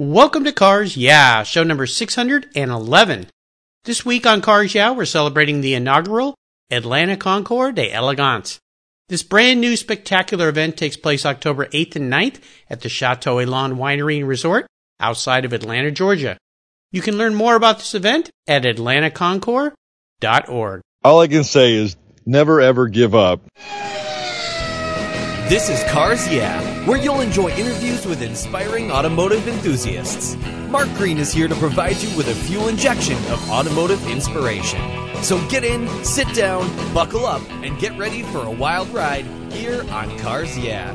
Welcome to Cars Yeah, show number 611. This week on Cars Yeah, we're celebrating the inaugural Atlanta Concours de Elegance. This brand new spectacular event takes place October 8th and 9th at the Chateau Elan Winery and Resort outside of Atlanta, Georgia. You can learn more about this event at atlantaconcours.org. All I can say is never ever give up. This is Cars Yeah, where you'll enjoy interviews with inspiring automotive enthusiasts. Mark Green is here to provide you with a fuel injection of automotive inspiration. So get in, sit down, buckle up, and get ready for a wild ride here on Cars Yeah.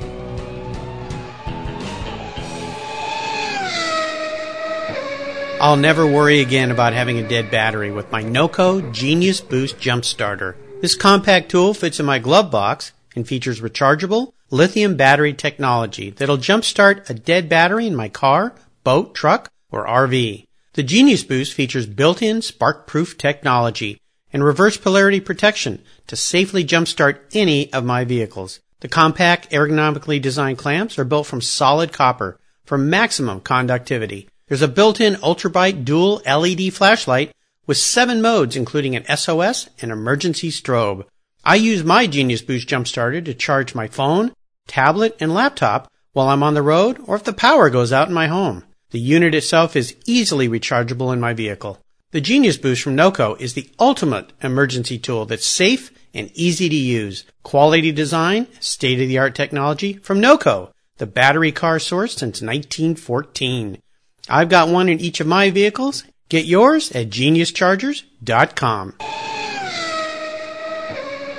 I'll never worry again about having a dead battery with my NOCO Genius Boost Jump Starter. This compact tool fits in my glove box and features rechargeable lithium battery technology that'll jumpstart a dead battery in my car, boat, truck, or RV. The Genius Boost features built-in spark-proof technology and reverse polarity protection to safely jumpstart any of my vehicles. The compact, ergonomically designed clamps are built from solid copper for maximum conductivity. There's a built-in ultrabright dual LED flashlight with seven modes including an SOS and emergency strobe. I use my Genius Boost Jump Starter to charge my phone, tablet, and laptop while I'm on the road or if the power goes out in my home. The unit itself is easily rechargeable in my vehicle. The Genius Boost from NOCO is the ultimate emergency tool that's safe and easy to use. Quality design, state-of-the-art technology from NOCO, the battery car source since 1914. I've got one in each of my vehicles. Get yours at geniuschargers.com.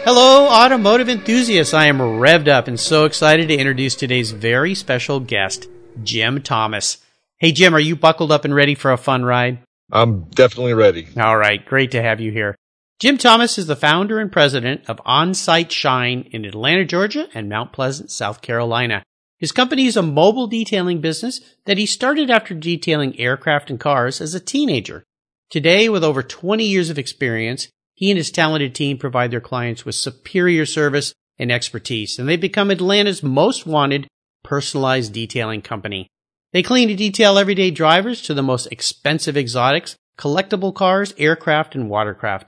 Hello, automotive enthusiasts. I am revved up and so excited to introduce today's very special guest, Jim Thomas. Hey, Jim, are you buckled up and ready for a fun ride? I'm definitely ready. All right, great to have you here. Jim Thomas is the founder and president of On-Site Shine in Atlanta, Georgia and Mount Pleasant, South Carolina. His company is a mobile detailing business that he started after detailing aircraft and cars as a teenager. Today, with over 20 years of experience, he and his talented team provide their clients with superior service and expertise, and they've become Atlanta's most wanted personalized detailing company. They clean and detail everyday drivers to the most expensive exotics, collectible cars, aircraft, and watercraft.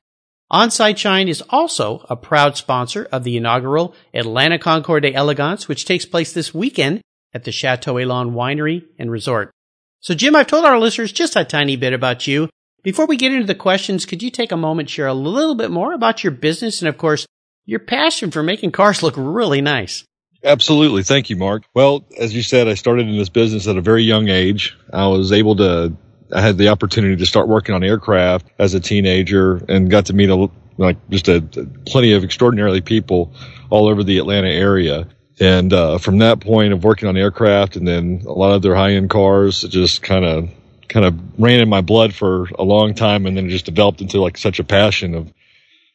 On-Site Shine is also a proud sponsor of the inaugural Atlanta Concours de Elegance, which takes place this weekend at the Chateau Elan Winery and Resort. So Jim, I've told our listeners just a tiny bit about you. Before we get into the questions, could you take a moment, share a little bit more about your business and of course, your passion for making cars look really nice? Absolutely. Thank you, Mark. Well, as you said, I started in this business at a very young age. I was able to I had the opportunity to start working on aircraft as a teenager and got to meet a, like just a, plenty of extraordinarily people all over the Atlanta area. And uh, from that point of working on aircraft and then a lot of their high end cars, it just kind of kind of ran in my blood for a long time, and then it just developed into like such a passion of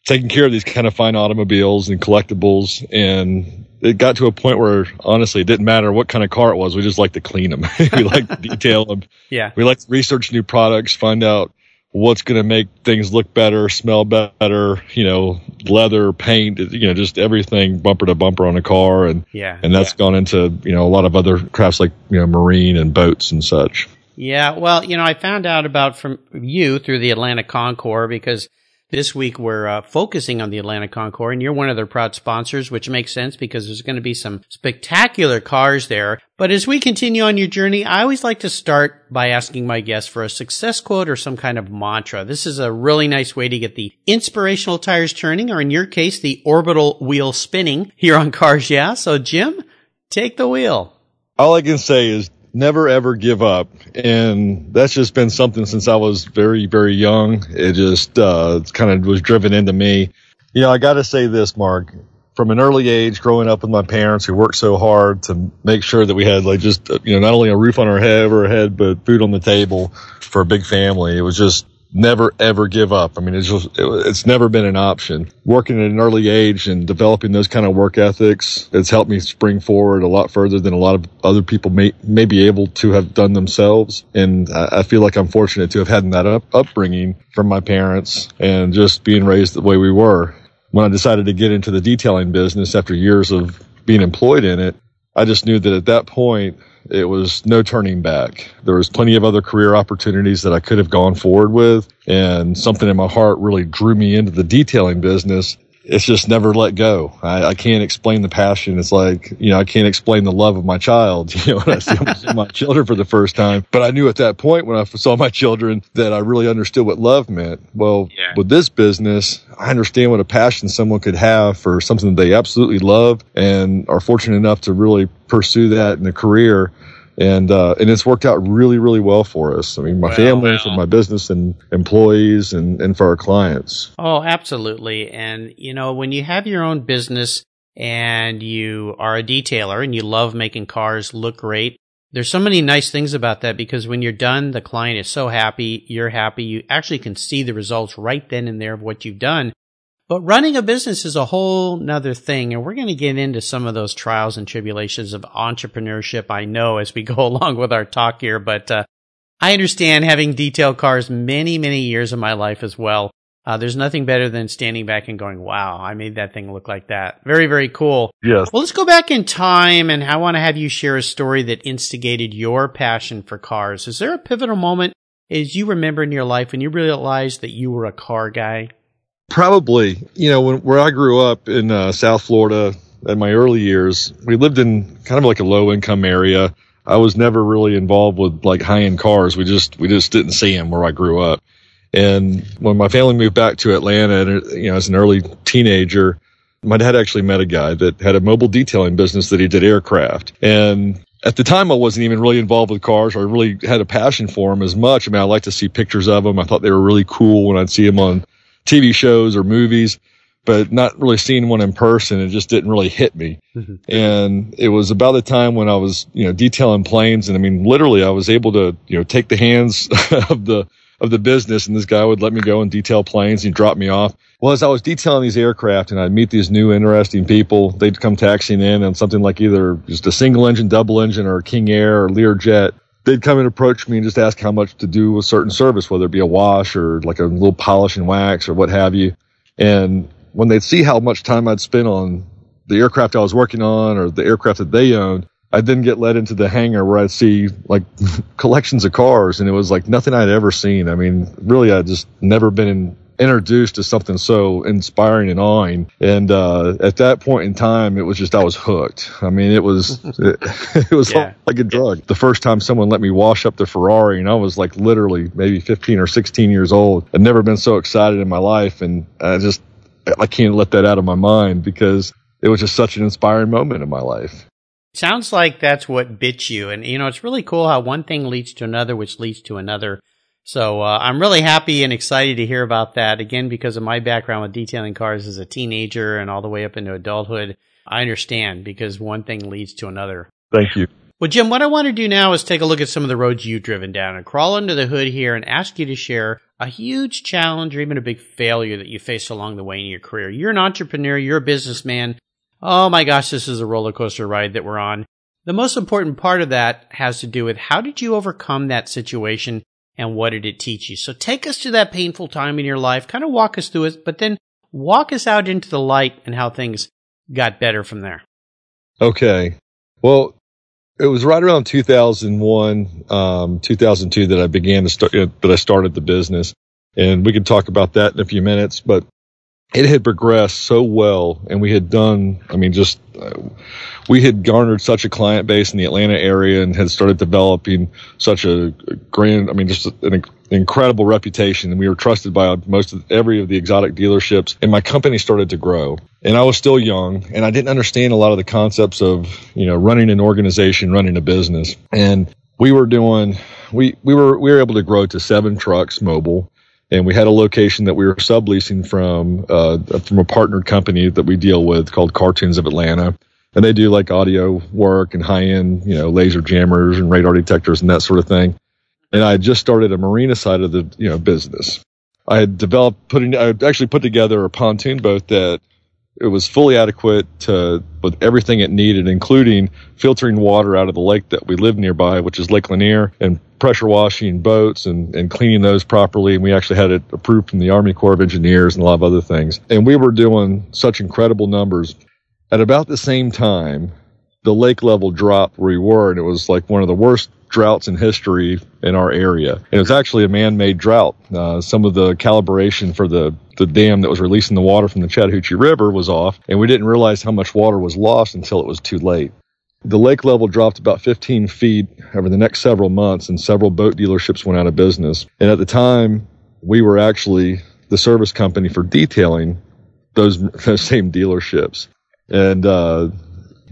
taking care of these kind of fine automobiles and collectibles. And it got to a point where honestly it didn't matter what kind of car it was. We just like to clean them we like to detail them yeah. We like to research new products find out what's going to make things look better smell better you know leather paint you know just everything bumper to bumper on a car. And yeah. and that's yeah. gone into you know a lot of other crafts like you know marine and boats and such yeah well you know i found out about from you through the atlanta concours because this week we're uh, focusing on the Atlanta Concours, and you're one of their proud sponsors, which makes sense because there's going to be some spectacular cars there. But as we continue on your journey, I always like to start by asking my guests for a success quote or some kind of mantra. This is a really nice way to get the inspirational tires turning, or in your case, the orbital wheel spinning here on Cars Yeah. So, Jim, take the wheel. All I can say is never ever give up. And that's just been something since I was very, very young. It just, uh, kind of was driven into me. You know, I got to say this, Mark. From an early age, growing up with my parents who worked so hard to make sure that we had like just, you know, not only a roof on our head or a head, but food on the table for a big family. It was just never ever give up. I mean, it's just, it, it's never been an option. Working at an early age and developing those kind of work ethics, it's helped me spring forward a lot further than a lot of other people may, may be able to have done themselves. And I, I feel like I'm fortunate to have had that up, upbringing from my parents and just being raised the way we were. When I decided to get into the detailing business after years of being employed in it, I just knew that at that point, it was no turning back. There was plenty of other career opportunities that I could have gone forward with, and something in my heart really drew me into the detailing business it's just never let go. I, I, can't explain the passion. It's like, you know, I can't explain the love of my child, you know, when I see my children for the first time. But I knew at that point when I saw my children that I really understood what love meant. Well, yeah. with this business, I understand what a passion someone could have for something that they absolutely love and are fortunate enough to really pursue that in a career and uh, and it's worked out really really well for us. I mean, my well, family, well. for my business and employees, and and for our clients. Oh, absolutely. And you know, when you have your own business and you are a detailer and you love making cars look great. There's so many nice things about that because when you're done, the client is so happy, you're happy, you actually can see the results right then and there of what you've done. But running a business is a whole nother thing. And we're going to get into some of those trials and tribulations of entrepreneurship. I know as we go along with our talk here, but, uh, I understand having detailed cars many, many years of my life as well. Uh, there's nothing better than standing back and going, wow, I made that thing look like that. Very, very cool. Yes. Well, let's go back in time and I want to have you share a story that instigated your passion for cars. Is there a pivotal moment as you remember in your life when you realized that you were a car guy? Probably, you know, when, where I grew up in uh, South Florida in my early years, we lived in kind of like a low income area. I was never really involved with like high end cars. We just we just didn't see them where I grew up. And when my family moved back to Atlanta, you know, as an early teenager, my dad actually met a guy that had a mobile detailing business that he did aircraft. And at the time, I wasn't even really involved with cars or I really had a passion for them as much. I mean, I like to see pictures of them. I thought they were really cool when I'd see them on TV shows or movies, but not really seeing one in person. It just didn't really hit me. Mm-hmm. And it was about the time when I was, you know, detailing planes. And I mean, literally I was able to, you know, take the hands of the, of the business and this guy would let me go and detail planes and drop me off. Well, as I was detailing these aircraft and I'd meet these new interesting people, they'd come taxiing in on something like either just a single engine, double engine or a King Air or Learjet they'd come and approach me and just ask how much to do a certain service, whether it be a wash or like a little polish and wax or what have you. And when they'd see how much time I'd spent on the aircraft I was working on or the aircraft that they owned, I'd then get led into the hangar where I'd see like collections of cars and it was like nothing I'd ever seen. I mean, really, I'd just never been in introduced to something so inspiring and awing. And uh, at that point in time, it was just I was hooked. I mean, it was it, it was yeah. like a drug. The first time someone let me wash up the Ferrari, and I was like literally maybe 15 or 16 years old. I'd never been so excited in my life, and I just I can't let that out of my mind because it was just such an inspiring moment in my life. Sounds like that's what bit you. And, you know, it's really cool how one thing leads to another, which leads to another. So uh, I'm really happy and excited to hear about that again because of my background with detailing cars as a teenager and all the way up into adulthood. I understand because one thing leads to another. Thank you. Well, Jim, what I want to do now is take a look at some of the roads you've driven down and crawl under the hood here and ask you to share a huge challenge or even a big failure that you faced along the way in your career. You're an entrepreneur, you're a businessman. Oh my gosh, this is a roller coaster ride that we're on. The most important part of that has to do with how did you overcome that situation and what did it teach you? So take us to that painful time in your life, kind of walk us through it, but then walk us out into the light and how things got better from there. Okay. Well, it was right around 2001, um, 2002 that I began to start, uh, that I started the business. And we could talk about that in a few minutes, but it had progressed so well and we had done, I mean, just, we had garnered such a client base in the Atlanta area and had started developing such a grand, I mean, just an incredible reputation. And we were trusted by most of every of the exotic dealerships. And my company started to grow. And I was still young and I didn't understand a lot of the concepts of, you know, running an organization, running a business. And we were doing, we, we were, we were able to grow to seven trucks mobile and we had a location that we were subleasing from uh, from a partnered company that we deal with called Cartoons of Atlanta and they do like audio work and high end, you know, laser jammers and radar detectors and that sort of thing. And I had just started a marina side of the, you know, business. I had developed, putting, I actually put together a pontoon boat that it was fully adequate to, with everything it needed, including filtering water out of the lake that we live nearby, which is Lake Lanier, and pressure washing boats and, and cleaning those properly. And we actually had it approved from the Army Corps of Engineers and a lot of other things. And we were doing such incredible numbers at about the same time, the lake level dropped where we were, and it was like one of the worst droughts in history in our area. And it was actually a man-made drought. Uh, some of the calibration for the the dam that was releasing the water from the Chattahoochee River was off, and we didn't realize how much water was lost until it was too late. The lake level dropped about 15 feet over the next several months, and several boat dealerships went out of business. And at the time, we were actually the service company for detailing those, those same dealerships. And uh,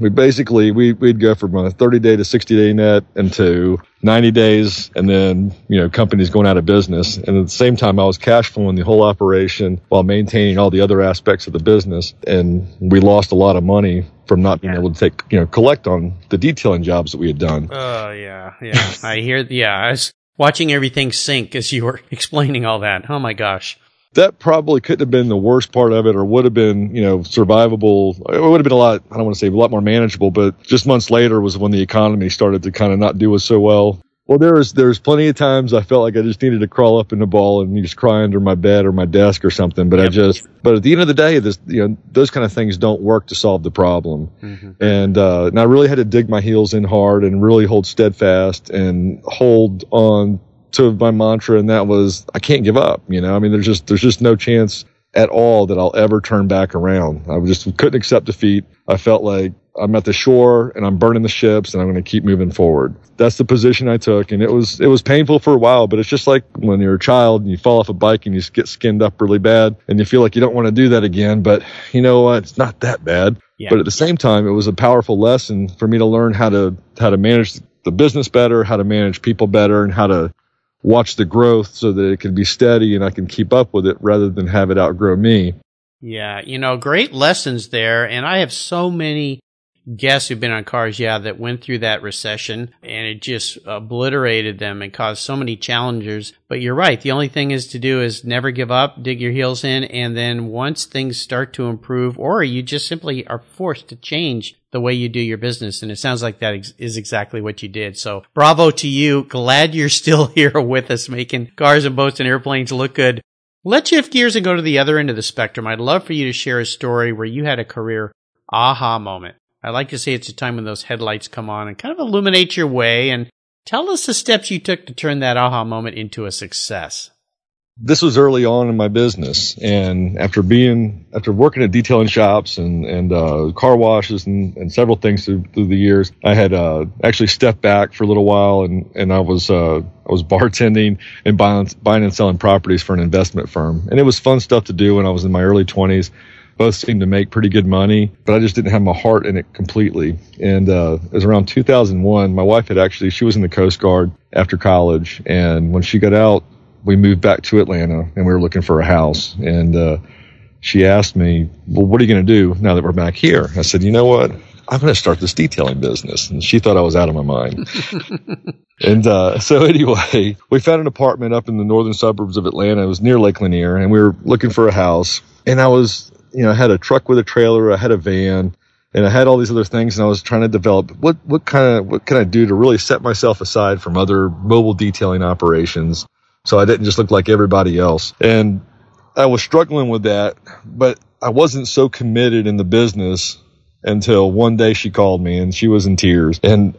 we basically we we'd go from a 30 day to 60 day net into 90 days and then you know companies going out of business. And at the same time i was cash flowing the whole operation while maintaining all the other aspects of the business. And we lost a lot of money from not being yeah. able to take you know collect on the detailing jobs that we had done. Oh uh, yeah. Yeah. I hear yeah. I was watching everything sink as you were explaining all that. Oh my gosh that probably couldn't have been the worst part of it or would have been, you know, survivable. It would have been a lot, I don't want to say a lot more manageable, but just months later was when the economy started to kind of not do us so well. Well, there was, there was plenty of times I felt like I just needed to crawl up in the ball and just cry under my bed or my desk or something. But yep. I just, but at the end of the day, this, you know, those kind of things don't work to solve the problem. Mm-hmm. And, uh, and I really had to dig my heels in hard and really hold steadfast and hold on to my mantra, and that was I can't give up. You know, I mean, there's just there's just no chance at all that I'll ever turn back around. I just couldn't accept defeat. I felt like I'm at the shore and I'm burning the ships and I'm going to keep moving forward. That's the position I took. And it was, it was painful for a while, but it's just like when you're a child and you fall off a bike and you get skinned up really bad and you feel like you don't want to do that again. But you know what? It's not that bad. Yeah. But at the same time, it was a powerful lesson for me to learn how to, how to manage the business better, how to manage people better and how to watch the growth so that it can be steady and I can keep up with it rather than have it outgrow me. Yeah, you know, great lessons there. And I have so many guests who've been on cars, yeah, that went through that recession and it just obliterated them and caused so many challenges. But you're right. The only thing is to do is never give up, dig your heels in. And then once things start to improve or you just simply are forced to change the way you do your business. And it sounds like that is exactly what you did. So bravo to you. Glad you're still here with us making cars and boats and airplanes look good. Let's shift gears and go to the other end of the spectrum. I'd love for you to share a story where you had a career aha moment. I like to say it's a time when those headlights come on and kind of illuminate your way and tell us the steps you took to turn that aha moment into a success. This was early on in my business, and after being after working at detailing shops and and uh, car washes and, and several things through, through the years, I had uh, actually stepped back for a little while, and and I was uh, I was bartending and buying buying and selling properties for an investment firm, and it was fun stuff to do when I was in my early twenties both seemed to make pretty good money, but I just didn't have my heart in it completely. And uh, it was around 2001. My wife had actually, she was in the Coast Guard after college. And when she got out, we moved back to Atlanta and we were looking for a house. And uh, she asked me, Well, what are you going to do now that we're back here? I said, You know what? I'm going to start this detailing business. And she thought I was out of my mind. and uh, so, anyway, we found an apartment up in the northern suburbs of Atlanta. It was near Lake Lanier, and we were looking for a house. And I was you know, I had a truck with a trailer, I had a van, and I had all these other things, and I was trying to develop what what kind of what can I do to really set myself aside from other mobile detailing operations, so I didn't just look like everybody else. And I was struggling with that, but I wasn't so committed in the business until one day she called me and she was in tears, and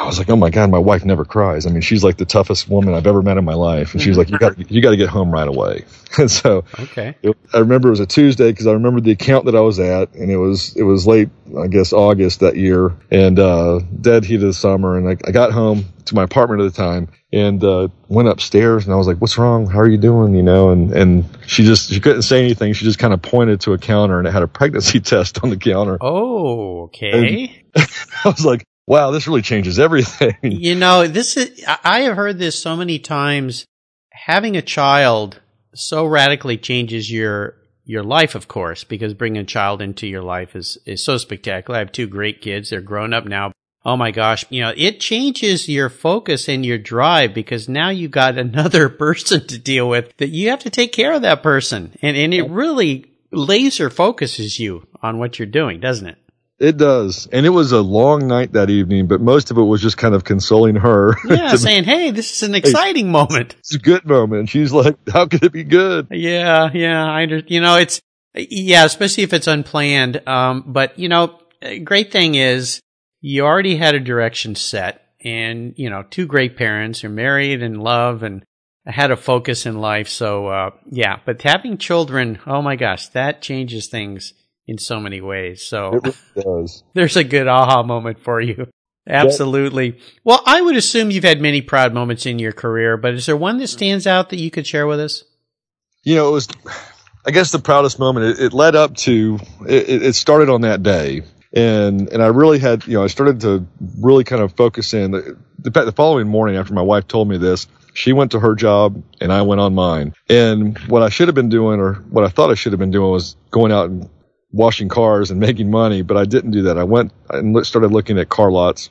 I was like, oh my god, my wife never cries. I mean, she's like the toughest woman I've ever met in my life, and she's like, you got you got to get home right away. and so, okay, it, I remember it was a Tuesday because I remember the account that I was at, and it was it was late, I guess August that year, and uh, dead heat of the summer, and I, I got home to my apartment at the time and uh, went upstairs, and I was like, what's wrong? How are you doing? You know, and and she just she couldn't say anything. She just kind of pointed to a counter, and it had a pregnancy test on the counter. Oh, okay. I was like, wow, this really changes everything. You know, this is, I have heard this so many times. Having a child so radically changes your, your life, of course, because bringing a child into your life is, is so spectacular. I have two great kids. They're grown up now. Oh my gosh. You know, it changes your focus and your drive because now you got another person to deal with that you have to take care of that person. And, and it really laser focuses you on what you're doing, doesn't it? It does. And it was a long night that evening, but most of it was just kind of consoling her. Yeah, saying, hey, this is an exciting hey, moment. It's a good moment. She's like, how could it be good? Yeah, yeah. I, you know, it's, yeah, especially if it's unplanned. Um, but, you know, great thing is, you already had a direction set and, you know, two great parents, you're married and love and had a focus in life. So, uh, yeah, but having children, oh my gosh, that changes things in so many ways. So really there's a good aha moment for you. Absolutely. Well, I would assume you've had many proud moments in your career, but is there one that stands out that you could share with us? You know, it was, I guess, the proudest moment. It, it led up to. It, it started on that day, and and I really had, you know, I started to really kind of focus in. The, the, the following morning, after my wife told me this, she went to her job and I went on mine. And what I should have been doing, or what I thought I should have been doing, was going out and washing cars and making money. But I didn't do that. I went and started looking at car lots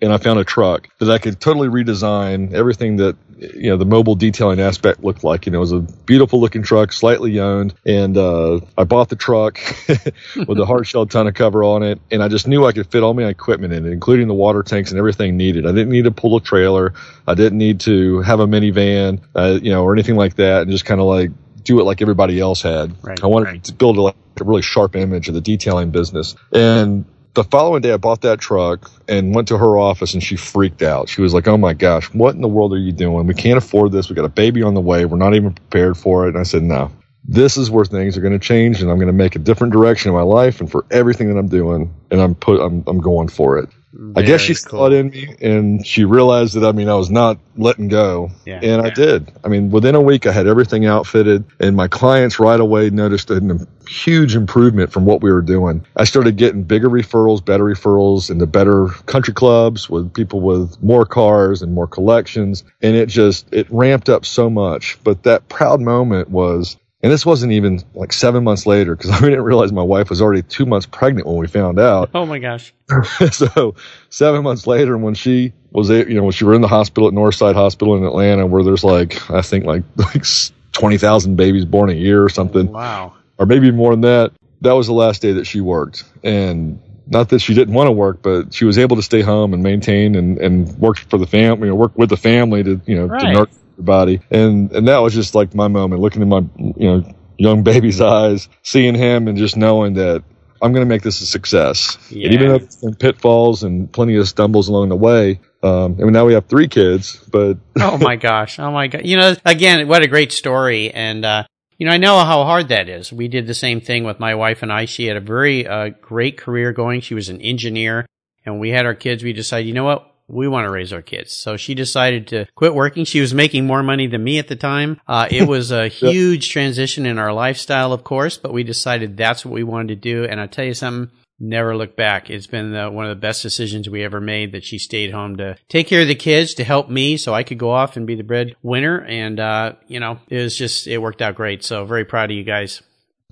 and I found a truck that I could totally redesign everything that you know the mobile detailing aspect looked like. You know, it was a beautiful looking truck, slightly owned, and uh, I bought the truck with a hard shell tonneau cover on it, and I just knew I could fit all my equipment in it, including the water tanks and everything needed. I didn't need to pull a trailer, I didn't need to have a minivan, uh, you know, or anything like that, and just kind of like do it like everybody else had. Right, I wanted right. to build a, like, a really sharp image of the detailing business, and the following day I bought that truck and went to her office and she freaked out. She was like, Oh my gosh, what in the world are you doing? We can't afford this. We got a baby on the way. We're not even prepared for it. And I said, No, this is where things are going to change and I'm going to make a different direction in my life and for everything that I'm doing. And I'm put, I'm, I'm going for it. I guess she Very saw it in me and she realized that, I mean, I was not letting go. Yeah. and I did. I mean, within a week, I had everything outfitted and my clients right away noticed a huge improvement from what we were doing. I started getting bigger referrals, better referrals into better country clubs with people with more cars and more collections. And it just, it ramped up so much. But that proud moment was, and this wasn't even like seven months later because I didn't realize my wife was already two months pregnant when we found out. Oh my gosh. so seven months later, when she was, you know, when she were in the hospital at Northside Hospital in Atlanta, where there's like, I think like, like twenty thousand babies born a year or something, oh, Wow. or maybe more than that. That was the last day that she worked, and not that she didn't want to work, but she was able to stay home and maintain and and work for the family, you know, work with the family to you know to Right. Everybody, and and that was just like my moment, looking in my you know young baby's eyes, seeing him, and just knowing that. I'm going to make this a success. And even though there's pitfalls and plenty of stumbles along the way, um, and now we have three kids, but oh my gosh. Oh my god. You know, again, what a great story. And, uh, you know, I know how hard that is. We did the same thing with my wife and I. She had a very, uh, great career going. She was an engineer and we had our kids. We decided, you know what? We want to raise our kids. So she decided to quit working. She was making more money than me at the time. Uh, it was a huge transition in our lifestyle, of course, but we decided that's what we wanted to do. And I'll tell you something. Never look back. It's been the, one of the best decisions we ever made that she stayed home to take care of the kids, to help me so I could go off and be the breadwinner. And, uh, you know, it was just, it worked out great. So very proud of you guys.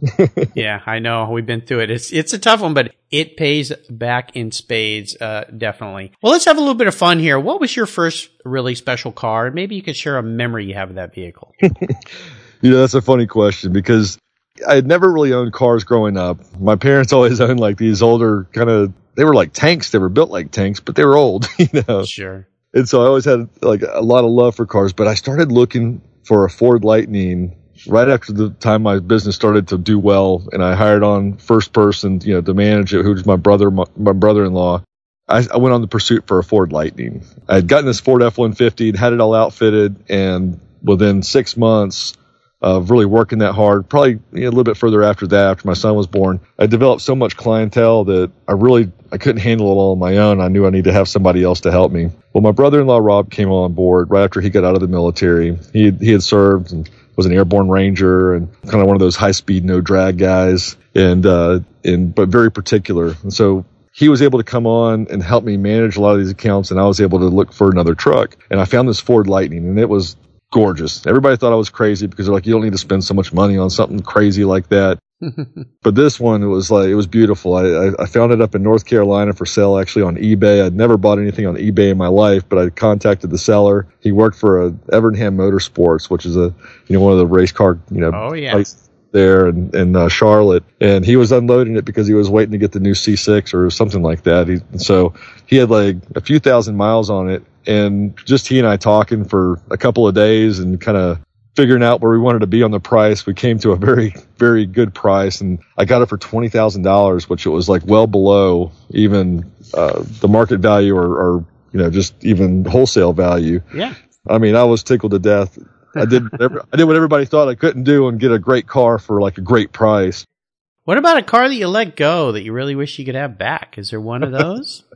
yeah, I know. We've been through it. It's, it's a tough one, but it pays back in spades, uh, definitely. Well, let's have a little bit of fun here. What was your first really special car? Maybe you could share a memory you have of that vehicle. You know, that's a funny question because I had never really owned cars growing up. My parents always owned like these older kind of, they were like tanks. They were built like tanks, but they were old, you know. sure. And so I always had like a lot of love for cars, but I started looking for a Ford Lightning right after the time my business started to do well and I hired on first person, you know, to manage it, who was my brother, my, my brother-in-law. I, I went on the pursuit for a Ford Lightning. I had gotten this Ford F-150, had it all outfitted, and within six months of really working that hard, probably you know, a little bit further after that, after my son was born, I developed so much clientele that I really I couldn't handle it all on my own. I knew I needed to have somebody else to help me. Well, my brother-in-law Rob came on board right after he got out of the military. He he had served and was an airborne ranger and kind of one of those high-speed no drag guys, and uh, and but very particular. And so he was able to come on and help me manage a lot of these accounts and I was able to look for another truck. And I found this Ford Lightning and it was gorgeous. Everybody thought I was crazy because they're like, you don't need to spend so much money on something crazy like that. but this one, it was like, it was beautiful. I, I, I found it up in North Carolina for sale actually on eBay. I'd never bought anything on eBay in my life, but I contacted the seller. He worked for a Evernham Motorsports, which is a, you know, one of the race car, you know, Oh, yeah. places there in, in uh, Charlotte, and he was unloading it because he was waiting to get the new C6 or something like that. He, so he had like a few thousand miles on it, and just he and I talking for a couple of days and kind of figuring out where we wanted to be on the price. We came to a very, very good price, and I got it for twenty thousand dollars, which it was like well below even uh, the market value or, or you know just even wholesale value. Yeah. I mean, I was tickled to death. I did whatever, I did what everybody thought I couldn't do and get a great car for like a great price. What about a car that you let go that you really wish you could have back? Is there one of those?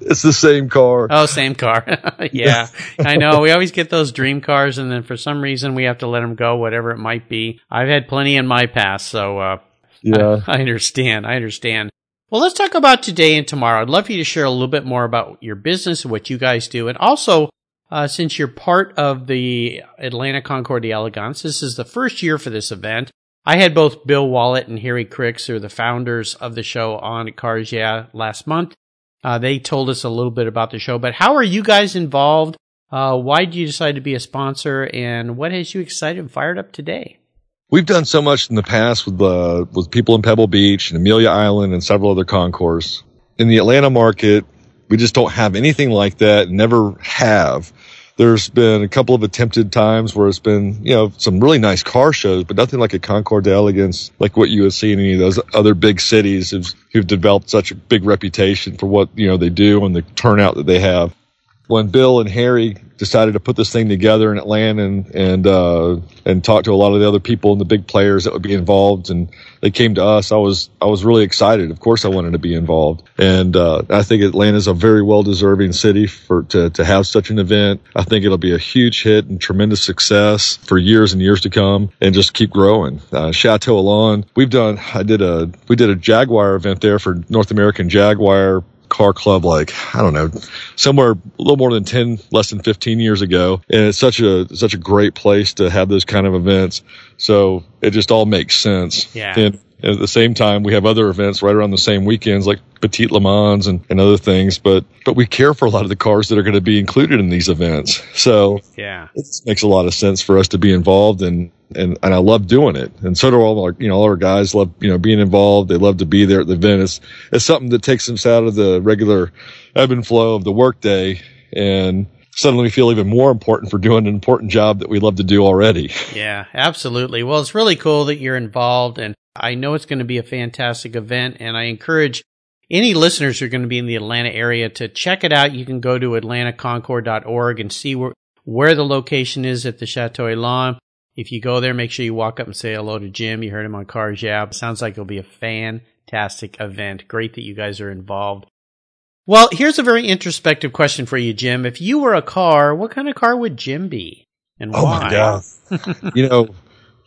It's the same car. oh, same car. yeah, I know. We always get those dream cars, and then for some reason we have to let them go, whatever it might be. I've had plenty in my past, so uh, Yeah. I, I understand. I understand. Well, let's talk about today and tomorrow. I'd love for you to share a little bit more about your business and what you guys do, and also. Uh, since you're part of the Atlanta Concours d'Elegance, this is the first year for this event. I had both Bill Wallet and Harry Cricks, who are the founders of the show on Cars Yeah last month. Uh, they told us a little bit about the show, but how are you guys involved? Uh, why did you decide to be a sponsor, and what has you excited and fired up today? We've done so much in the past with uh, with people in Pebble Beach and Amelia Island and several other concours. In the Atlanta market, we just don't have anything like that. Never have. There's been a couple of attempted times where it's been, you know, some really nice car shows, but nothing like a Concours d'Elegance, like what you would see in any of those other big cities who've, who've developed such a big reputation for what, you know, they do and the turnout that they have. When Bill and Harry decided to put this thing together in Atlanta and and uh, and talk to a lot of the other people and the big players that would be involved, and they came to us. I was I was really excited. Of course, I wanted to be involved, and uh, I think Atlanta is a very well deserving city for to to have such an event. I think it'll be a huge hit and tremendous success for years and years to come, and just keep growing. Uh, Chateau Elan, we've done. I did a we did a Jaguar event there for North American Jaguar car club like I don't know somewhere a little more than 10 less than 15 years ago. And it's such a such a great place to have those kind of events. So it just all makes sense. Yeah. and at the same time we have other events right around the same weekends like Petit Le Mans and, and other things. But but we care for a lot of the cars that are going to be included in these events. So Yeah. it makes a lot of sense for us to be involved and and and I love doing it. And so do all our you know all our guys love you know being involved. They love to be there at the event. It's it's something that takes us out of the regular ebb and flow of the workday and suddenly we feel even more important for doing an important job that we love to do already. Yeah, absolutely. Well, it's really cool that you're involved, and I know it's going to be a fantastic event. And I encourage any listeners who are going to be in the Atlanta area to check it out. You can go to atlantaconcours.org and see where, where the location is at the Chateau Elan. If you go there, make sure you walk up and say hello to Jim. You heard him on Cars Yeah. Sounds like it'll be a fantastic event. Great that you guys are involved. Well, here's a very introspective question for you, Jim. If you were a car, what kind of car would Jim be? And Oh why? my god! you know,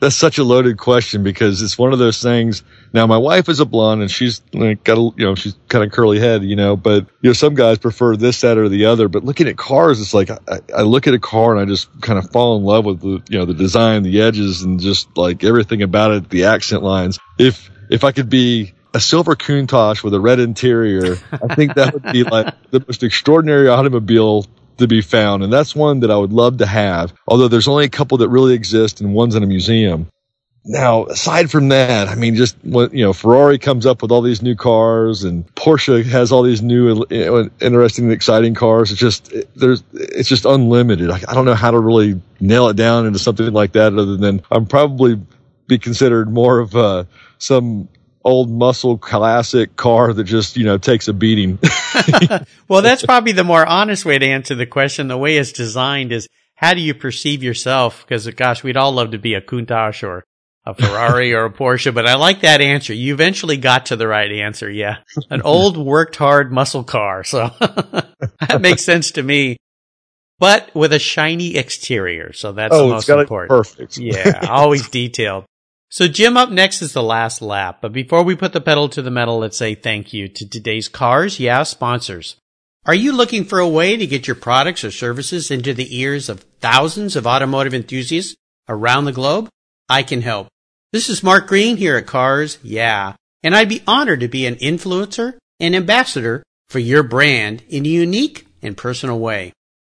that's such a loaded question because it's one of those things. Now, my wife is a blonde and she's got a, you know, she's kind of curly head, you know, but you know, some guys prefer this, that, or the other. But looking at cars, it's like I, I look at a car and I just kind of fall in love with the, you know, the design, the edges, and just like everything about it, the accent lines. If if I could be a silver Countach with a red interior, I think that would be like the most extraordinary automobile to be found. And that's one that I would love to have. Although there's only a couple that really exist and one's in a museum. Now, aside from that, I mean, just you know, Ferrari comes up with all these new cars and Porsche has all these new, interesting, exciting cars. It's just, there's, it's just unlimited. I, I don't know how to really nail it down into something like that other than I'm probably be considered more of, uh, some old muscle classic car that just, you know, takes a beating. well, that's probably the more honest way to answer the question. The way it's designed is how do you perceive yourself? Because gosh, we'd all love to be a Countach or a Ferrari or a Porsche, but I like that answer. You eventually got to the right answer. Yeah. An old worked hard muscle car. So that makes sense to me, but with a shiny exterior. So that's oh, the oh, most it's be important. perfect. Yeah, always detailed. So Jim, up next is the last lap. But before we put the pedal to the metal, let's say thank you to today's Cars Yeah sponsors. Are you looking for a way to get your products or services into the ears of thousands of automotive enthusiasts around the globe? I can help. This is Mark Green here at Cars Yeah, and I'd be honored to be an influencer and ambassador for your brand in a unique and personal way.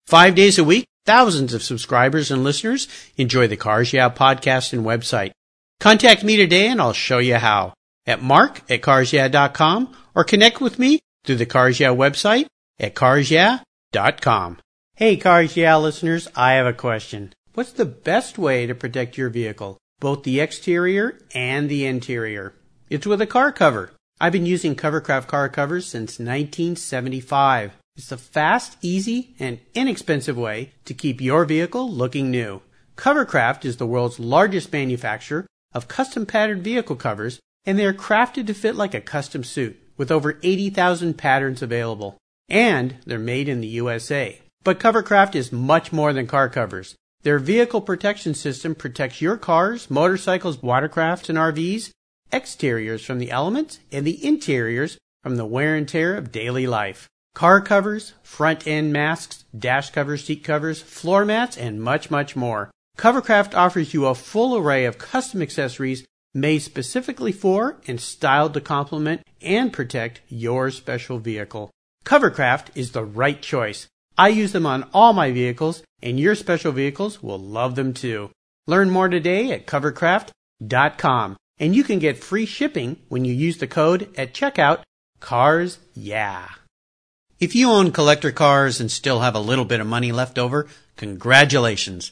Five days a week, thousands of subscribers and listeners enjoy the Cars Yeah podcast and website. Contact me today and I'll show you how at mark at carsyeah.com or connect with me through the Cars Yeah website at carsyeah.com. Hey Cars Yeah listeners, I have a question. What's the best way to protect your vehicle, both the exterior and the interior? It's with a car cover. I've been using Covercraft car covers since 1975. It's a fast, easy, and inexpensive way to keep your vehicle looking new. Covercraft is the world's largest manufacturer of custom patterned vehicle covers, and they are crafted to fit like a custom suit, with over 80,000 patterns available. And they're made in the USA. But Covercraft is much more than car covers. Their vehicle protection system protects your cars, motorcycles, watercrafts, and RVs, exteriors from the elements, and the interiors from the wear and tear of daily life. Car covers, front end masks, dash covers, seat covers, floor mats, and much, much more. Covercraft offers you a full array of custom accessories made specifically for and styled to complement and protect your special vehicle. Covercraft is the right choice. I use them on all my vehicles, and your special vehicles will love them too. Learn more today at covercraft.com, and you can get free shipping when you use the code at checkout CARS YEAH. If you own collector cars and still have a little bit of money left over, congratulations.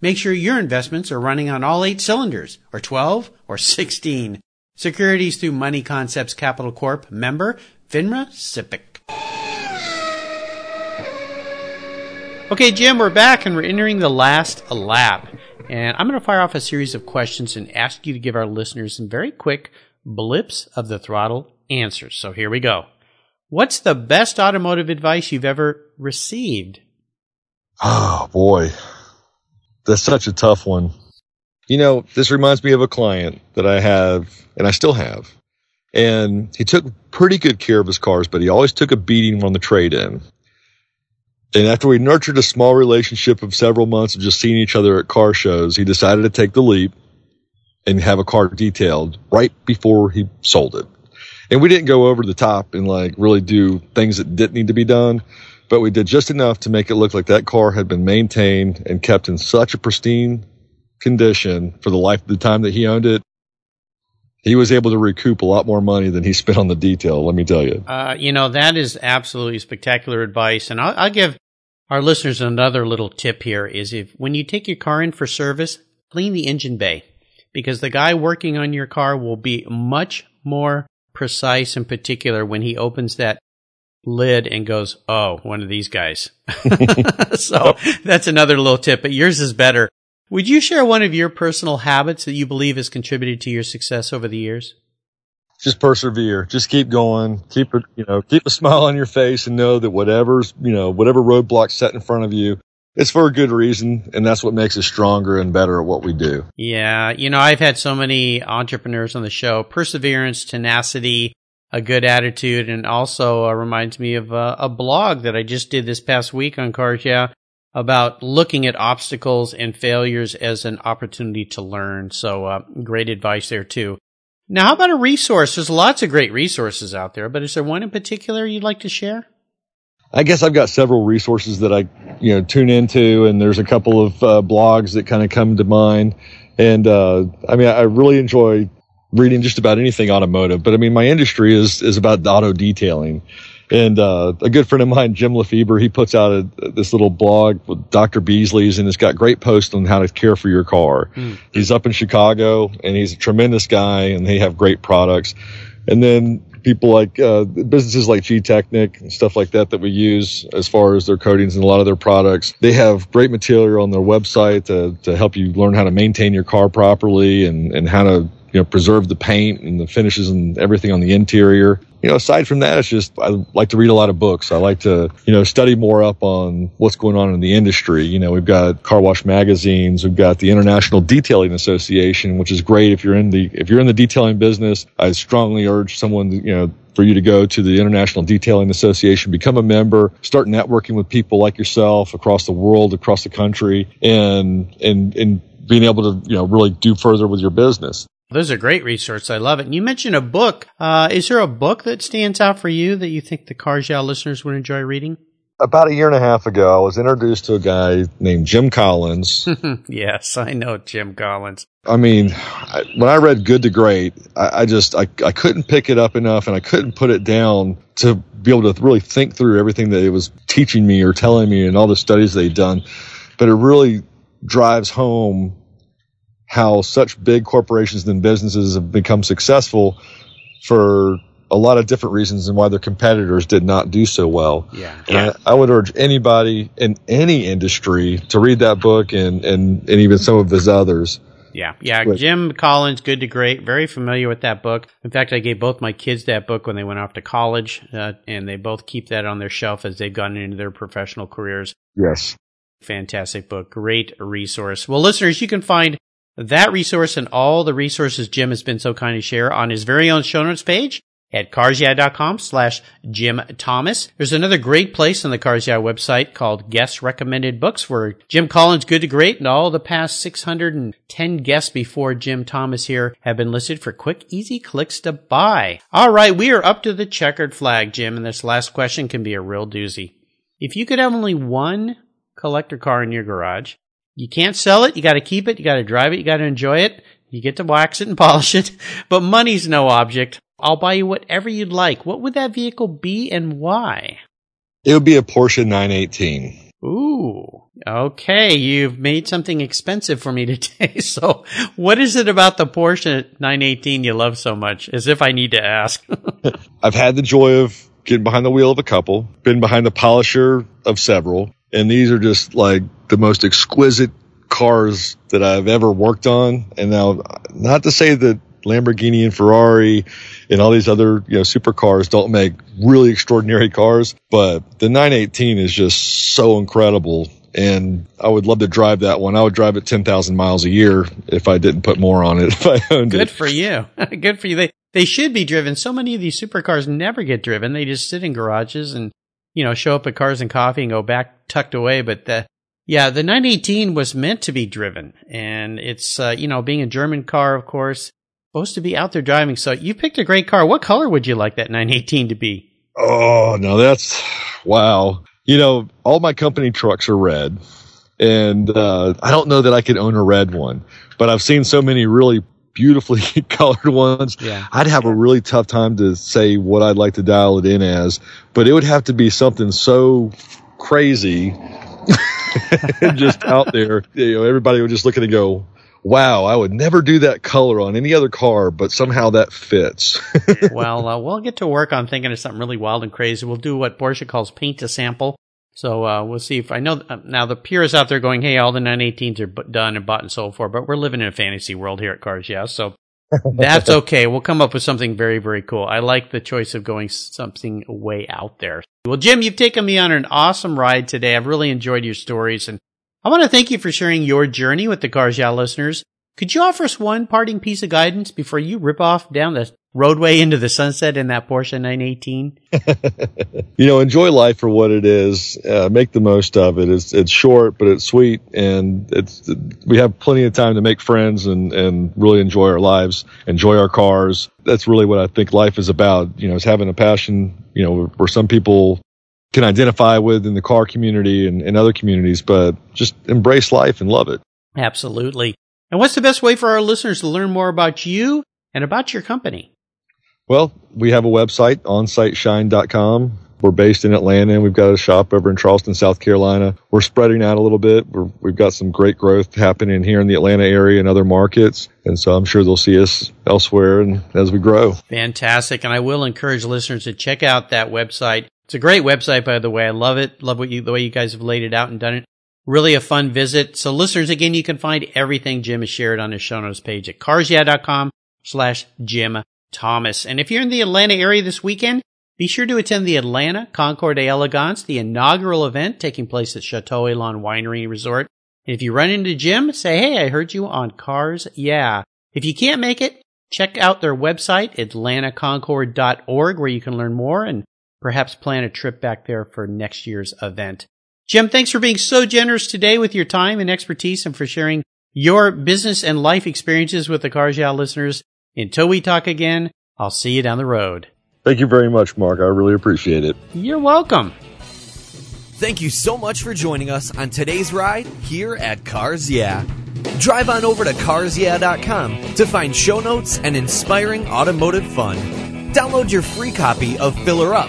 Make sure your investments are running on all eight cylinders, or 12, or 16. Securities through Money Concepts Capital Corp. Member, FINRA SIPC. Okay, Jim, we're back and we're entering the last lap. And I'm going to fire off a series of questions and ask you to give our listeners some very quick blips of the throttle answers. So here we go. What's the best automotive advice you've ever received? Oh, boy. That's such a tough one. You know, this reminds me of a client that I have, and I still have. And he took pretty good care of his cars, but he always took a beating on the trade in. And after we nurtured a small relationship of several months of just seeing each other at car shows, he decided to take the leap and have a car detailed right before he sold it. And we didn't go over the top and like really do things that didn't need to be done but we did just enough to make it look like that car had been maintained and kept in such a pristine condition for the life of the time that he owned it. He was able to recoup a lot more money than he spent on the detail. Let me tell you. Uh, you know that is absolutely spectacular advice, and I'll, I'll give our listeners another little tip here: is if when you take your car in for service, clean the engine bay because the guy working on your car will be much more precise and particular when he opens that lid and goes, "Oh, one of these guys." so that's another little tip, but yours is better. Would you share one of your personal habits that you believe has contributed to your success over the years? Just persevere. Just keep going. Keep it, you know, keep a smile on your face and know that whatever's, you know, whatever roadblock's set in front of you, it's for a good reason. And that's what makes us stronger and better at what we do. Yeah. You know, I've had so many entrepreneurs on the show, perseverance, tenacity, a good attitude and also uh, reminds me of uh, a blog that I just did this past week on Cars Yeah about looking at obstacles and failures as an opportunity to learn. So uh, great advice there too. Now, how about a resource? There's lots of great resources out there, but is there one in particular you'd like to share? I guess I've got several resources that I, you know, tune into, and there's a couple of uh, blogs that kind of come to mind. And uh, I mean, I really enjoy reading just about anything automotive, but I mean, my industry is, is about auto detailing. And, uh, a good friend of mine, Jim Lefebvre, he puts out a, this little blog with Dr. Beasley's and it's got great posts on how to care for your car. Mm. He's up in Chicago and he's a tremendous guy and they have great products. And then people like, uh, businesses like Gtechniq and stuff like that that we use as far as their coatings and a lot of their products. They have great material on their website to, to help you learn how to maintain your car properly and, and how to you know, preserve the paint and the finishes and everything on the interior. You know, aside from that, it's just, I like to read a lot of books. I like to, you know, study more up on what's going on in the industry. You know, we've got car wash magazines. We've got the International Detailing Association, which is great if you're in the, if you're in the detailing business. I strongly urge someone, you know, for you to go to the International Detailing Association, become a member, start networking with people like yourself across the world, across the country, and and and being able to, you know, really do further with your business. Those are great resources. I love it. And you mentioned a book. Uh, is there a book that stands out for you that you think the Cars Yeah listeners would enjoy reading? About a year and a half ago, I was introduced to a guy named Jim Collins. yes, I know Jim Collins. I mean, I, when I read Good to Great, I, I just I, I couldn't pick it up enough, and I couldn't put it down to be able to really think through everything that it was teaching me or telling me, and all the studies they'd done. But it really drives home how such big corporations and businesses have become successful for a lot of different reasons and why their competitors did not do so well. Yeah. And I, I, would urge anybody in any industry to read that book and, and, and even some of his others. Yeah, yeah. Jim Collins, Good to Great, very familiar with that book. In fact, I gave both my kids that book when they went off to college, uh, and they both keep that on their shelf as they've gotten into their professional careers. Yes. Fantastic book. Great resource. Well, listeners, you can find that resource and all the resources Jim has been so kind to share on his very own show notes page at carsyeah.com slash Jim Thomas. There's another great place on the Cars Yeah website called Guest Recommended Books where Jim Collins Good to Great and all the past 610 guests before Jim Thomas here have been listed for quick, easy clicks to buy. All right, we are up to the checkered flag, Jim, and this last question can be a real doozy. If you could have only one collector car in your garage, you can't sell it, you gotta keep it, you gotta drive it, you gotta enjoy it, you get to wax it and polish it, but money's no object. I'll buy you whatever you'd like. What would that vehicle be and why? It would be a Porsche 918. Ooh, okay. You've made something expensive for me today. So, what is it about the Porsche 918 you love so much? As if I need to ask. I've had the joy of getting behind the wheel of a couple, been behind the polisher of several, and these are just like the most exquisite cars that I've ever worked on. And now, not to say that Lamborghini and Ferrari and all these other, you know, supercars don't make really extraordinary cars, but the 918 is just so incredible. And I would love to drive that one. I would drive it 10,000 miles a year if I didn't put more on it, if I owned Good it. Good for you. Good for you. They, they should be driven. So many of these supercars never get driven. They just sit in garages and, you know, show up at Cars and Coffee and go back tucked away. But the, yeah, the 918 was meant to be driven. And it's, uh, you know, being a German car, of course, supposed to be out there driving. So you picked a great car. What color would you like that 918 to be? Oh, no, that's wow. You know, all my company trucks are red. And uh, I don't know that I could own a red one, but I've seen so many really beautifully colored ones. Yeah. I'd have a really tough time to say what I'd like to dial it in as, but it would have to be something so crazy just out there. You know, everybody would just look at it and go, wow, I would never do that color on any other car, but somehow that fits. well, uh, we'll get to work on thinking of something really wild and crazy. We'll do what Porsche calls paint to sample. So uh, we'll see if I know uh, now the purists out there going, hey, all the 918s are b- done and bought and sold for, but we're living in a fantasy world here at Cars, yeah. So that's okay. We'll come up with something very, very cool. I like the choice of going something way out there. Well, Jim, you've taken me on an awesome ride today. I've really enjoyed your stories and I want to thank you for sharing your journey with the Cars Yeah listeners. Could you offer us one parting piece of guidance before you rip off down the roadway into the sunset in that Porsche 918? you know, enjoy life for what it is. Uh, make the most of it. It's it's short, but it's sweet, and it's we have plenty of time to make friends and and really enjoy our lives, enjoy our cars. That's really what I think life is about. You know, is having a passion. You know, where some people can identify with in the car community and, and other communities, but just embrace life and love it. Absolutely. And what's the best way for our listeners to learn more about you and about your company? Well, we have a website, onsiteshine.com. We're based in Atlanta and we've got a shop over in Charleston, South Carolina. We're spreading out a little bit. we have got some great growth happening here in the Atlanta area and other markets. And so I'm sure they'll see us elsewhere and as we grow. Fantastic. And I will encourage listeners to check out that website. It's a great website, by the way. I love it. Love what you, the way you guys have laid it out and done it. Really a fun visit. So listeners, again, you can find everything Jim has shared on his show notes page at carsyeah.com slash Jim Thomas. And if you're in the Atlanta area this weekend, be sure to attend the Atlanta Concours Elegance, the inaugural event taking place at Chateau Elan Winery Resort. And if you run into Jim, say, hey, I heard you on Cars Yeah. If you can't make it, check out their website, atlantaconcours.org, where you can learn more and perhaps plan a trip back there for next year's event. Jim, thanks for being so generous today with your time and expertise and for sharing your business and life experiences with the Cars Yeah listeners. Until we talk again, I'll see you down the road. Thank you very much, Mark. I really appreciate it. You're welcome. Thank you so much for joining us on today's ride here at Cars Yeah. Drive on over to carsyeah.com to find show notes and inspiring automotive fun. Download your free copy of Filler Up,